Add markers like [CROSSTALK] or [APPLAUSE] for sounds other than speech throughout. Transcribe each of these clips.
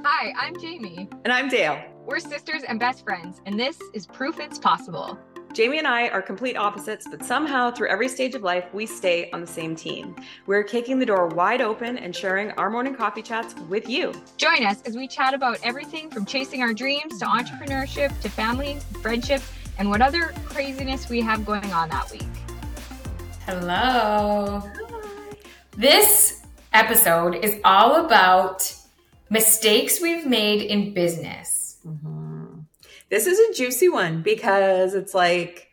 Hi, I'm Jamie. And I'm Dayle. We're sisters and best friends, and this is Proof It's Possible. Jamie and I are complete opposites, but somehow through every stage of life, we stay on the same team. We're kicking the door wide open and sharing our morning coffee chats with you. Join us as we chat about everything from chasing our dreams to entrepreneurship to family, friendship, and what other craziness we have going on that week. Hello. Hi. This episode is all about mistakes we've made in business. Mm-hmm. This is a juicy one because it's like,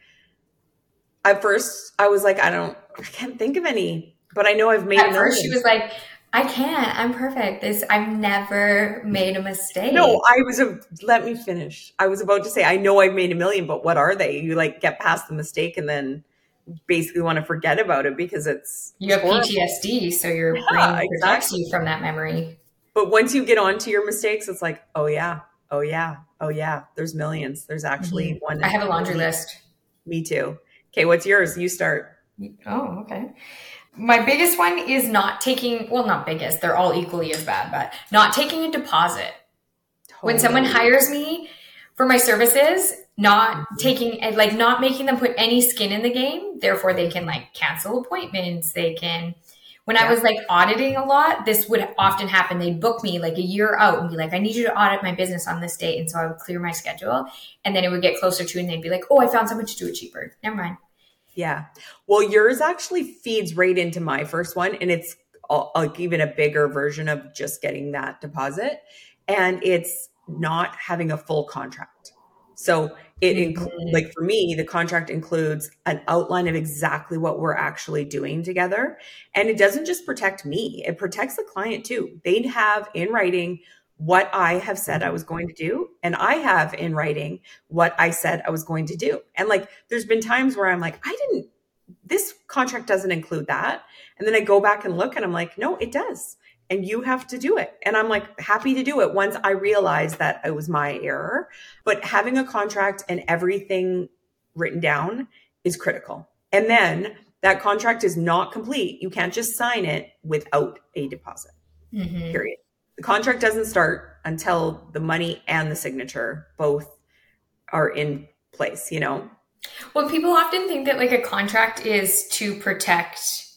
at first I was like, I don't, I can't think of any, but I know I've made. At first, she was like, I can't. I'm perfect. This I've never made a mistake. No, I was a let me finish. I was about to say I know I've made a million, but what are they? You like get past the mistake and then basically want to forget about it because it's you have horrible. PTSD, so your yeah, brain protects exactly. you from that memory. But once you get onto your mistakes, it's like, oh yeah, oh yeah, oh yeah. There's millions. There's actually mm-hmm. one. I have a laundry list. Me too. Okay, what's yours? You start. Oh, okay. My biggest one is not taking, well, not biggest, they're all equally as bad, but not taking a deposit. Totally. When someone hires me for my services, not mm-hmm. taking, like, not making them put any skin in the game. Therefore, they can, like, cancel appointments. They can, when yeah. I was like auditing a lot, this would often happen. They'd book me like a year out and be like, I need you to audit my business on this date. And so I would clear my schedule. And then it would get closer to, and they'd be like, oh, I found someone to do it cheaper. Never mind. Yeah. Well, yours actually feeds right into my first one, and it's uh, like even a bigger version of just getting that deposit. And it's not having a full contract. So it includes, mm-hmm. like for me, the contract includes an outline of exactly what we're actually doing together. And it doesn't just protect me, it protects the client too. They'd have in writing what I have said I was going to do. And I have in writing what I said I was going to do. And like, there's been times where I'm like, I didn't, this contract doesn't include that. And then I go back and look and I'm like, no, it does. And you have to do it. And I'm like happy to do it once I realize that it was my error. But having a contract and everything written down is critical. And then that contract is not complete. You can't just sign it without a deposit. Mm-hmm. Period the contract doesn't start until the money and the signature both are in place, you know? Well, people often think that like a contract is to protect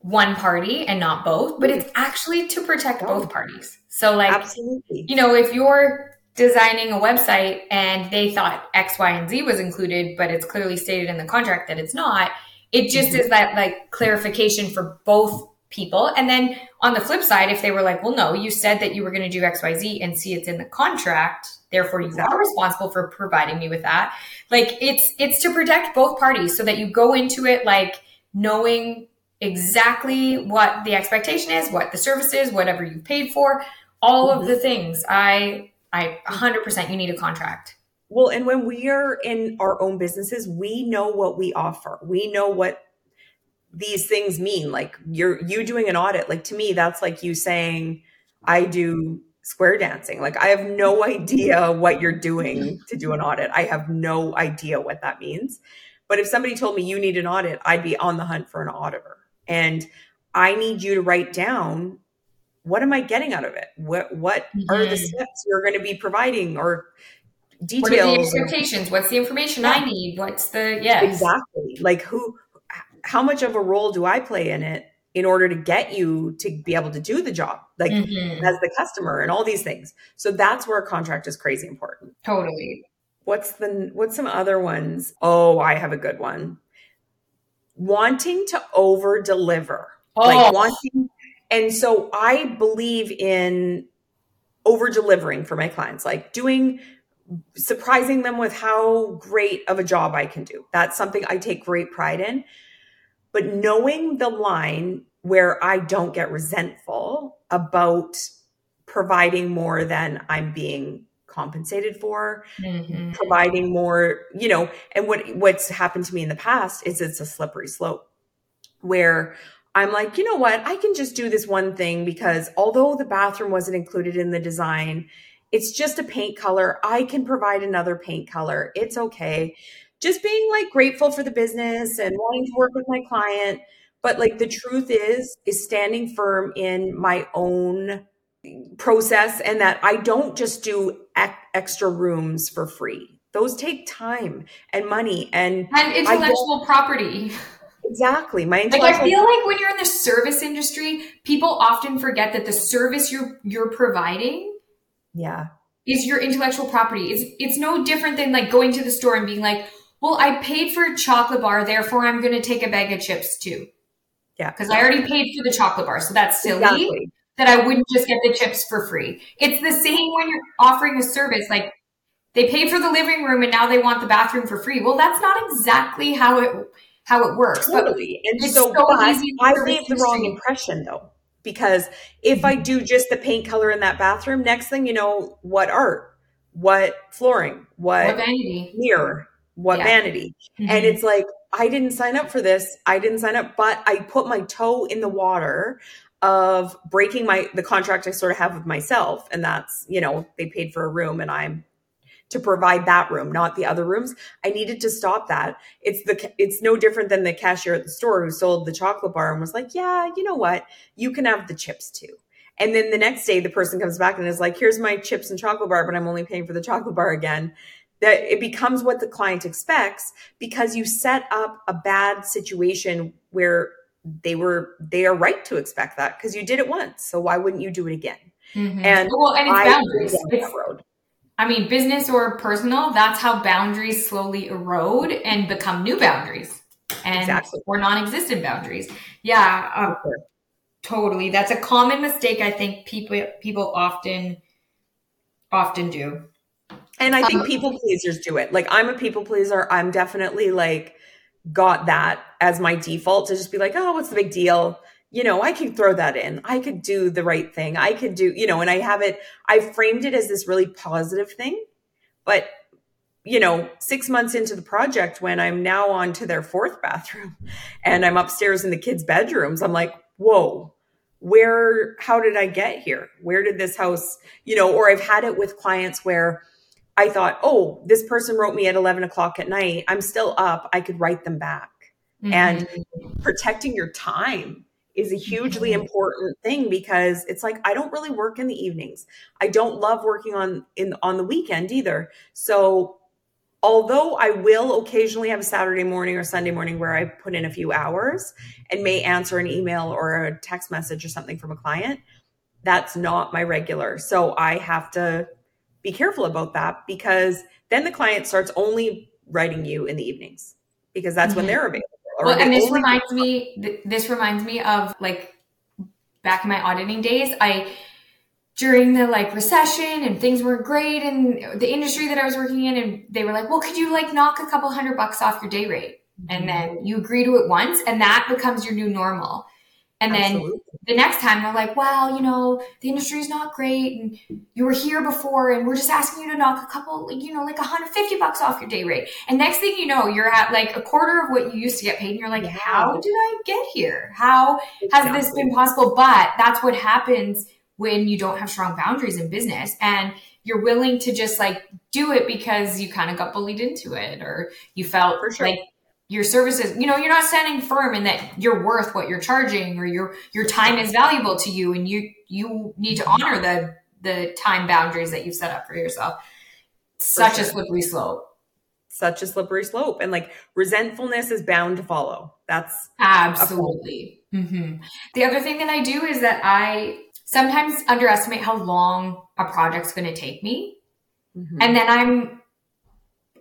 one party and not both, but it's actually to protect both parties. So, like, Absolutely. you know, if you're designing a website and they thought X, Y, and Z was included, but it's clearly stated in the contract that it's not, it just mm-hmm. is that like clarification for both people. And then on the flip side, if they were like, well, no, you said that you were going to do XYZ and see it's in the contract, therefore you are responsible for providing me with that. Like it's, it's to protect both parties so that you go into it like knowing exactly what the expectation is, what the service is, whatever you paid for, all mm-hmm. of the things. I, I 100% you need a contract. Well, and when we are in our own businesses, we know what we offer. We know what these things mean like you're you doing an audit like to me that's like you saying i do square dancing like i have no [LAUGHS] idea what you're doing to do an audit i have no idea what that means but if somebody told me you need an audit i'd be on the hunt for an auditor and i need you to write down what am i getting out of it what what mm-hmm. are the mm-hmm. steps you're going to be providing or details what are the expectations what's the information yeah. i need what's the yeah exactly like who how much of a role do I play in it in order to get you to be able to do the job, like mm-hmm. as the customer and all these things. So that's where a contract is crazy important. Totally. What's the what's some other ones? Oh, I have a good one. Wanting to over deliver. Oh. Like wanting and so I believe in over delivering for my clients, like doing surprising them with how great of a job I can do. That's something I take great pride in. But knowing the line where I don't get resentful about providing more than I'm being compensated for, mm-hmm. providing more, you know, and what what's happened to me in the past is it's a slippery slope where I'm like, you know what? I can just do this one thing because although the bathroom wasn't included in the design, it's just a paint color. I can provide another paint color. It's okay just being like grateful for the business and wanting to work with my client. But like the truth is, is standing firm in my own process and that I don't just do extra rooms for free. Those take time and money and and intellectual property. Exactly. My like I feel like when you're in the service industry, people often forget that the service you're you're providing yeah is your intellectual property. It's it's no different than like going to the store and being like, "Well, I paid for a chocolate bar, therefore I'm going to take a bag of chips too." Yeah. Cuz I already paid for the chocolate bar. So that's silly. Exactly. That I wouldn't just get the chips for free. It's the same when you're offering a service like they paid for the living room and now they want the bathroom for free. Well, that's not exactly how it how it works. Totally. But and so, so I gave the wrong impression though. Because if I do just the paint color in that bathroom, next thing you know, what art, what flooring, what, what vanity, mirror, what yeah. vanity. Mm-hmm. And it's like, I didn't sign up for this. I didn't sign up, but I put my toe in the water of breaking my the contract I sort of have with myself. And that's, you know, they paid for a room and I'm to provide that room, not the other rooms. I needed to stop that. It's the it's no different than the cashier at the store who sold the chocolate bar and was like, "Yeah, you know what? You can have the chips too." And then the next day the person comes back and is like, "Here's my chips and chocolate bar, but I'm only paying for the chocolate bar again." That it becomes what the client expects because you set up a bad situation where they were they are right to expect that because you did it once. So why wouldn't you do it again? Mm-hmm. And well, and it's boundaries. It's, road. I mean, business or personal, that's how boundaries slowly erode and become new boundaries and exactly. or non-existent boundaries. Yeah, uh, totally. That's a common mistake I think people people often often do. And I think um, people pleasers do it. Like I'm a people pleaser. I'm definitely like got that as my default to just be like, "Oh, what's the big deal?" you know, I could throw that in. I could do the right thing. I could do, you know, and I have it, I framed it as this really positive thing. But, you know, six months into the project, when I'm now on to their fourth [LAUGHS] bathroom and I'm upstairs in the kids' bedrooms, I'm like, whoa, where, how did I get here? Where did this house, you know, or I've had it with clients where, I thought, oh, this person wrote me at 11 o'clock at night. I'm still up. I could write them back. Mm-hmm. And protecting your time is a hugely mm-hmm. important thing because it's like I don't really work in the evenings. I don't love working on in on the weekend either. So although I will occasionally have a Saturday morning or Sunday morning where I put in a few hours and may answer an email or a text message or something from a client, that's not my regular. So I have to be careful about that because then the client starts only writing you in the evenings because that's mm-hmm. when they're available well, and this reminds me. Th- this reminds me of like back in my auditing days. I during the like recession and things weren't great in the industry that I was working in, and they were like, "Well, could you like knock a couple hundred bucks off your day rate?" And mm-hmm. then you agree to it once, and that becomes your new normal. And Absolutely. then the next time they're like, well, you know, the industry is not great and you were here before and we're just asking you to knock a couple, you know, like 150 bucks off your day rate. And next thing you know, you're at like a quarter of what you used to get paid and you're like, yeah. how did I get here? How exactly. has this been possible? But that's what happens when you don't have strong boundaries in business and you're willing to just like do it because you kind of got bullied into it or you felt sure. like your services you know you're not standing firm in that you're worth what you're charging or your your time is valuable to you and you you need to honor the the time boundaries that you've set up for yourself such sure. a slippery slope such a slippery slope and like resentfulness is bound to follow that's absolutely mm-hmm. the other thing that i do is that i sometimes underestimate how long a project's going to take me mm-hmm. and then i'm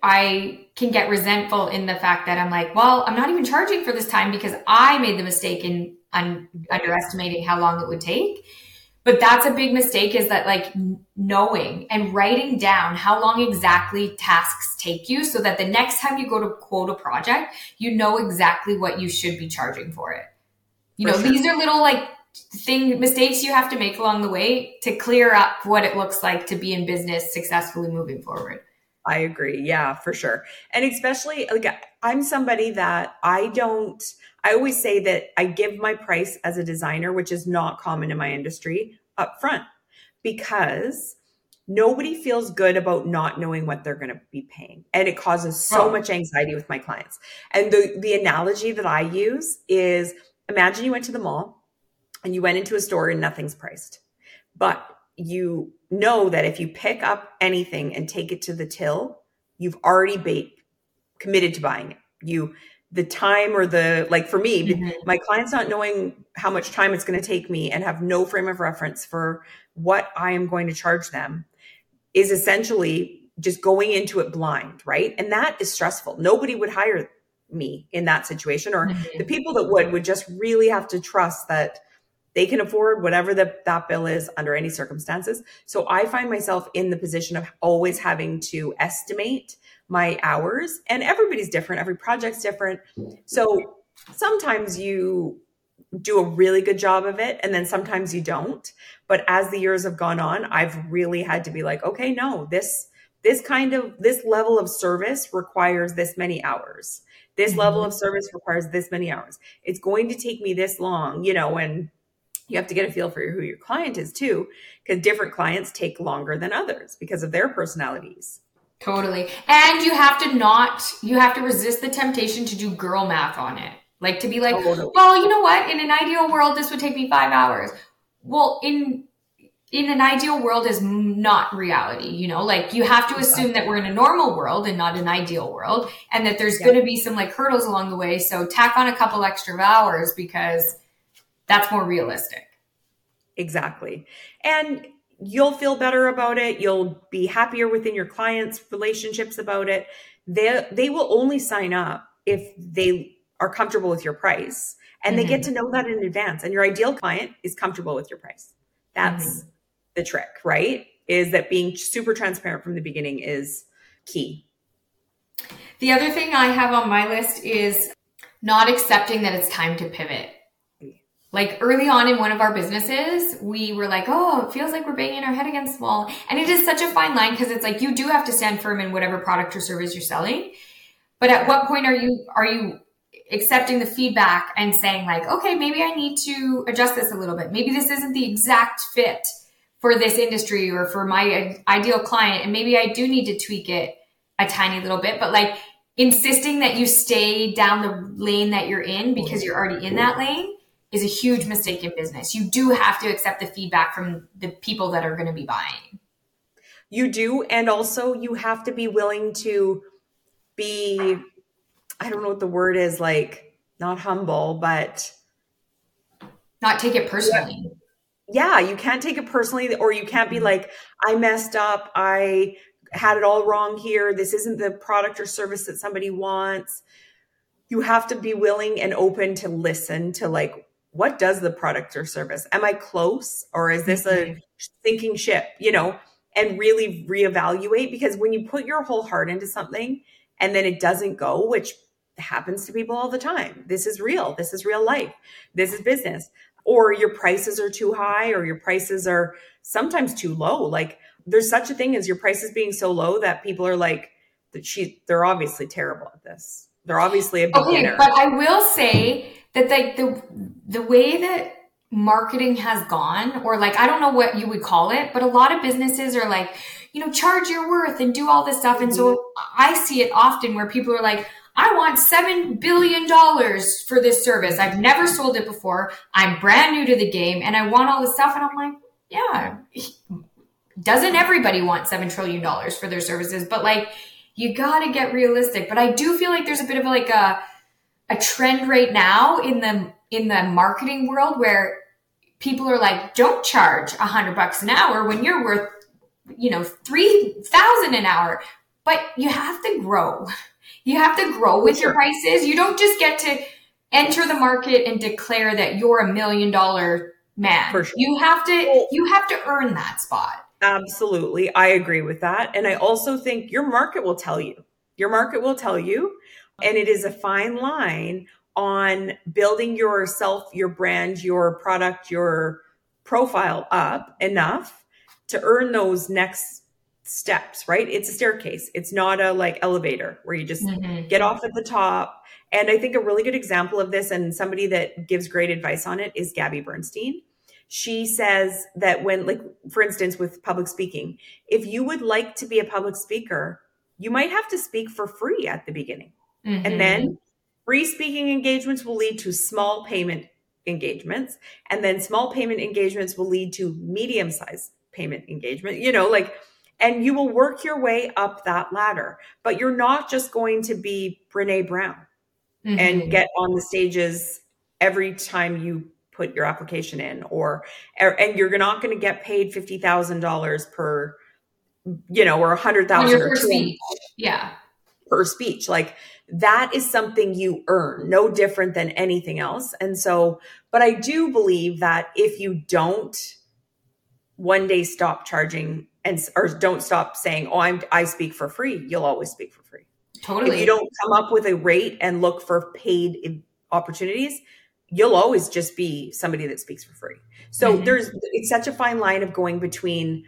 I can get resentful in the fact that I'm like, well, I'm not even charging for this time because I made the mistake in un- underestimating how long it would take. But that's a big mistake is that like knowing and writing down how long exactly tasks take you so that the next time you go to quote a project, you know exactly what you should be charging for it. You for know, sure. these are little like thing mistakes you have to make along the way to clear up what it looks like to be in business successfully moving forward. I agree. Yeah, for sure. And especially like I'm somebody that I don't I always say that I give my price as a designer, which is not common in my industry, up front because nobody feels good about not knowing what they're going to be paying and it causes so much anxiety with my clients. And the the analogy that I use is imagine you went to the mall and you went into a store and nothing's priced but you know that if you pick up anything and take it to the till, you've already bait committed to buying it. You the time or the like for me mm-hmm. my clients not knowing how much time it's going to take me and have no frame of reference for what i am going to charge them is essentially just going into it blind right and that is stressful nobody would hire me in that situation or mm-hmm. the people that would would just really have to trust that they can afford whatever the, that bill is under any circumstances. So i find myself in the position of always having to estimate my hours and everybody's different every project's different. So sometimes you do a really good job of it and then sometimes you don't. But as the years have gone on i've really had to be like okay no this this kind of this level of service requires this many hours. This mm-hmm. level of service requires this many hours. It's going to take me this long you know and you have to get a feel for who your client is too because different clients take longer than others because of their personalities Totally. And you have to not, you have to resist the temptation to do girl math on it. Like to be like, no. well, you know what? In an ideal world, this would take me five hours. Well, in, in an ideal world is not reality, you know, like you have to assume that we're in a normal world and not an ideal world and that there's yeah. going to be some like hurdles along the way. So tack on a couple extra hours because that's more realistic. Exactly. And you'll feel better about it. You'll be happier within your clients' relationships about it. They they will only sign up if they are comfortable with your price and mm-hmm. they get mm-hmm. to know that in advance. And your ideal client is comfortable with your price. That's mm-hmm. the trick, right? Is that being super transparent from the beginning is key. The other thing I have on my list is not accepting that it's time to pivot like early on in one of our businesses, we were like, oh, it feels like we're banging our head against the wall. And it is such a fine line because it's like you do have to stand firm in whatever product or service you're selling. But at what point are you are you accepting the feedback and saying like, okay, maybe I need to adjust this a little bit. Maybe this isn't the exact fit for this industry or for my ideal client. And maybe I do need to tweak it a tiny little bit, but like insisting that you stay down the lane that you're in because you're already in that lane is a huge mistake in business. You do have to accept the feedback from the people that are going to be buying. You do. And also, you have to be willing to be, I don't know what the word is like, not humble, but not take it personally. Yeah, you can't take it personally, or you can't be like, I messed up. I had it all wrong here. This isn't the product or service that somebody wants. You have to be willing and open to listen to like what does the product or service? Am I close or is this a mm-hmm. sinking ship? You know, and really reevaluate because when you put your whole heart into something and then it doesn't go, which happens to people all the time. This is real. This is real life. This is business. Or your prices are too high or your prices are sometimes too low. Like there's such a thing as your prices being so low that people are like that she they're obviously terrible at this. They're obviously a beginner. Okay, but I will say that like the the way that marketing has gone or like I don't know what you would call it, but a lot of businesses are like, you know, charge your worth and do all this stuff. And so mm-hmm. I see it often where people are like, I want seven billion dollars for this service. I've never sold it before. I'm brand new to the game and I want all this stuff. And I'm like, yeah, doesn't everybody want seven trillion dollars for their services? But like, you gotta get realistic. But I do feel like there's a bit of like a a trend right now in the in the marketing world where people are like, don't charge a hundred bucks an hour when you're worth, you know, three thousand an hour. But you have to grow. You have to grow with sure. your prices. You don't just get to enter the market and declare that you're a million dollar man. Sure. You have to you have to earn that spot. Absolutely. I agree with that. And I also think your market will tell you. Your market will tell you and it is a fine line on building yourself, your brand, your product, your profile up enough to earn those next steps, right? It's a staircase. It's not a like elevator where you just mm-hmm. get off at the top. And I think a really good example of this and somebody that gives great advice on it is Gabby Bernstein. She says that when, like, for instance, with public speaking, if you would like to be a public speaker, you might have to speak for free at the beginning. Mm-hmm. And then free speaking engagements will lead to small payment engagements. And then small payment engagements will lead to medium sized payment engagement, you know, like, and you will work your way up that ladder. But you're not just going to be Brene Brown mm-hmm. and get on the stages every time you put your application in or and you're not going to get paid $50,000 per you know or a 100,000 per speech. Yeah. Per speech. Like that is something you earn, no different than anything else. And so, but I do believe that if you don't one day stop charging and or don't stop saying, "Oh, I'm I speak for free," you'll always speak for free. Totally. If you don't come up with a rate and look for paid opportunities, you'll always just be somebody that speaks for free. So mm-hmm. there's it's such a fine line of going between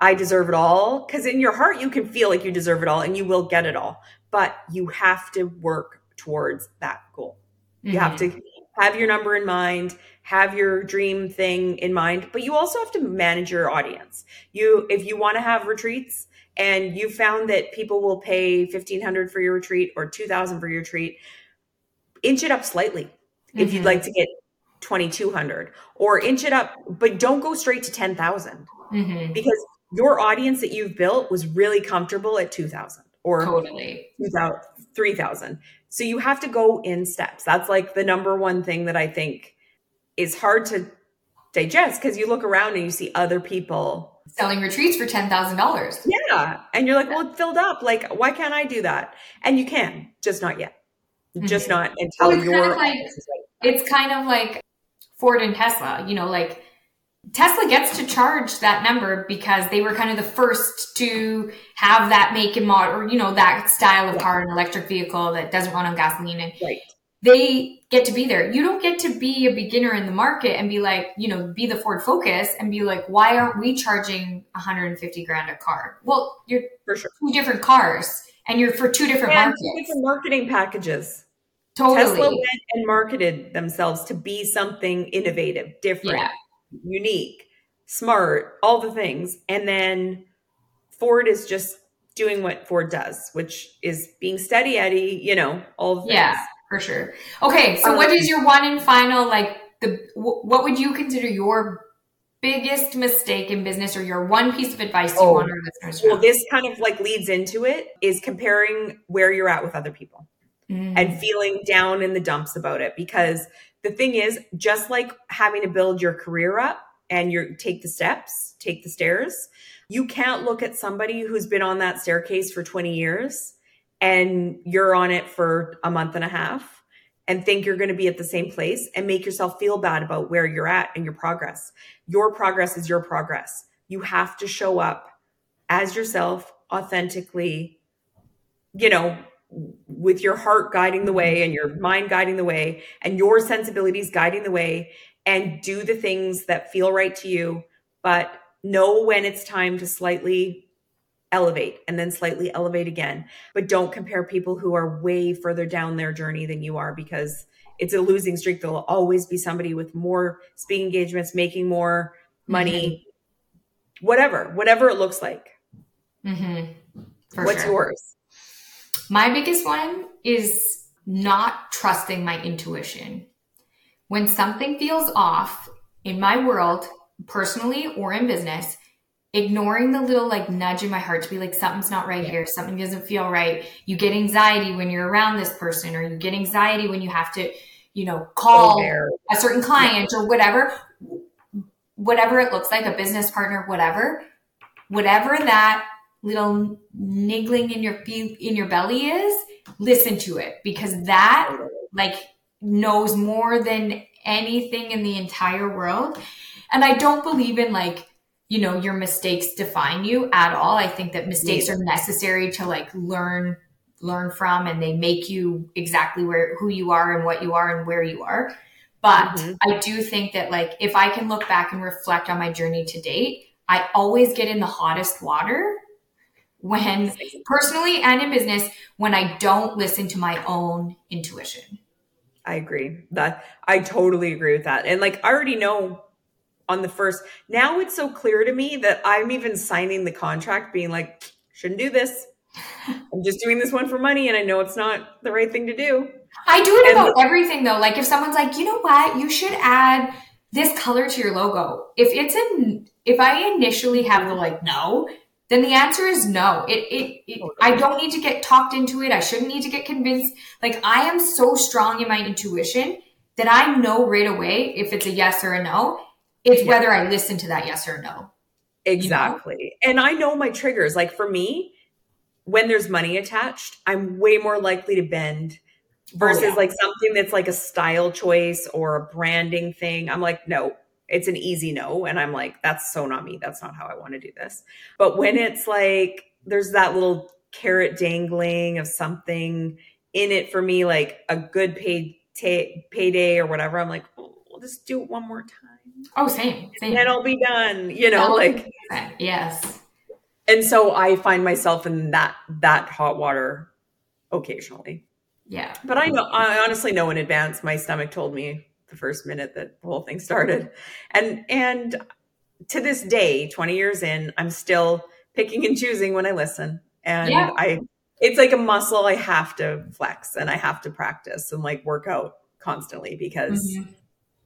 I deserve it all because in your heart you can feel like you deserve it all and you will get it all, but you have to work towards that goal. Mm-hmm. You have to mm-hmm. have your number in mind, have your dream thing in mind, but you also have to manage your audience. You if you want to have retreats and you found that people will pay 1500 for your retreat or 2000 for your retreat, inch it up slightly mm-hmm. if you'd like to get 2200 or inch it up but don't go straight to 10,000 mm-hmm. because your audience that you've built was really comfortable at 2000 or totally 3000 so you have to go in steps that's like the number one thing that i think is hard to digest because you look around and you see other people selling retreats for $10,000. Yeah. And you're like, well, it filled up. Like, why can't I do that? And you can, just not yet. Just mm-hmm. not until well, your like, it's kind of like Ford and Tesla, you know, like Tesla gets to charge that number because they were kind of the first to have that make and model, or, you know, that style of car, an electric vehicle that doesn't run on gasoline. And right. they get to be there. You don't get to be a beginner in the market and be like, you know, be the Ford Focus and be like, why aren't we charging 150 grand a car? Well, you're for sure two different cars and you're for two different and markets. Different marketing packages. Totally. Tesla went and marketed themselves to be something innovative, different, yeah. Unique, smart, all the things. And then Ford is just doing what Ford does, which is being steady Eddie, you know, all the things. Yeah, for sure. Okay, so um, what is your one and final like the what would you consider your biggest mistake in business or your one piece of advice you oh, want our listeners to Well, this kind of like leads into it is comparing where you're at with other people mm. and feeling down in the dumps about it. Because the thing is, just like having to build your career up and you take the steps, take the stairs, you can't look at somebody who's been on that staircase for 20 years and you're on it for a month and a half and think you're going to be at the same place and make yourself feel bad about where you're at and your progress. Your progress is your progress. You have to show up as yourself authentically, you know, with your heart guiding the way and your mind guiding the way and your sensibilities guiding the way and do the things that feel right to you but know when it's time to slightly elevate and then slightly elevate again but don't compare people who are way further down their journey than you are because it's a losing streak there'll always be somebody with more speaking engagements making more money mm-hmm. whatever whatever it looks like mm-hmm. what's sure. yours my biggest one is not trusting my intuition. When something feels off in my world, personally or in business, ignoring the little like nudge in my heart to be like, something's not right here, something doesn't feel right. You get anxiety when you're around this person, or you get anxiety when you have to, you know, call a certain client or whatever, whatever it looks like, a business partner, whatever, whatever that little niggling in your in your belly is, listen to it because that like knows more than anything in the entire world. And I don't believe in like, you know, your mistakes define you at all. I think that mistakes are necessary to like learn learn from and they make you exactly where who you are and what you are and where you are. But mm-hmm. I do think that like if I can look back and reflect on my journey to date, I always get in the hottest water when personally and in business when I don't listen to my own intuition. I agree. That I totally agree with that. And like I already know on the first now it's so clear to me that I'm even signing the contract being like shouldn't do this. I'm just doing this one for money and I know it's not the right thing to do. I do it about everything though. Like if someone's like, you know what, you should add this color to your logo. If it's in, if I initially have the like no, then the answer is no. It, it, it, oh, I don't need to get talked into it. I shouldn't need to get convinced. Like I am so strong in my intuition that I know right away if it's a yes or a no. It's yeah. whether I listen to that yes or no. Exactly. You know? And I know my triggers. Like for me, when there's money attached, I'm way more likely to bend oh, versus oh, yeah. like something that's like a style choice or a branding thing. I'm like, no, it's an easy no. And I'm like, that's so not me. That's not how I want to do this. But when it's like, there's that little carrot dangling of something in it for me, like a good paid t- payday or whatever, I'm like, oh, we'll just do it one more time. Oh, same. same. And it'll be done, you know, like, yes. And so I find myself in that, that hot water occasionally. Yeah. But I know, I honestly know in advance, my stomach told me the first minute that the whole thing started. And, and to this day, 20 years in, I'm still picking and choosing when I listen. And yeah. I, it's like a muscle I have to flex and I have to practice and like work out constantly because mm-hmm.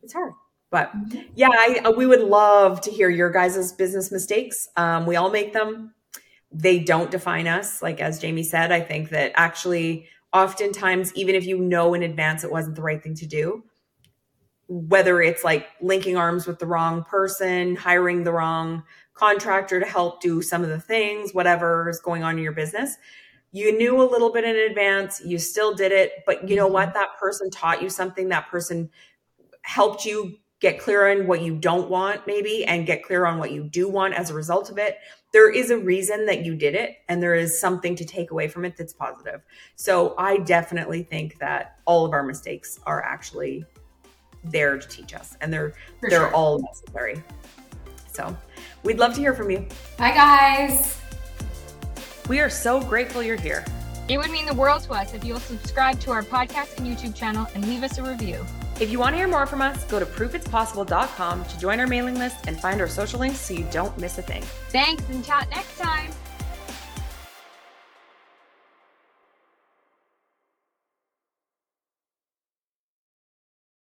it's hard. But mm-hmm. yeah, I, we would love to hear your guys' business mistakes. Um, we all make them. They don't define us. Like as Jamie said, I think that actually oftentimes, even if you know in advance it wasn't the right thing to do, whether it's like linking arms with the wrong person, hiring the wrong contractor to help do some of the things, whatever is going on in your business, you knew a little bit in advance, you still did it, but you know what? Mm-hmm. That person taught you something, that person helped you get clear on what you don't want, maybe, and get clear on what you do want as a result of it there is a reason that you did it and there is something to take away from it that's positive. So I definitely think that all of our mistakes are actually there to teach us and they're For they're sure. all necessary. So we'd love to hear from you. Bye guys. We are so grateful you're here. It would mean the world to us if you'll subscribe to our podcast and YouTube channel and leave us a review. If you want to hear more from us, go to proofitspossible.com to join our mailing list and find our social links so you don't miss a thing. Thanks and chat next time.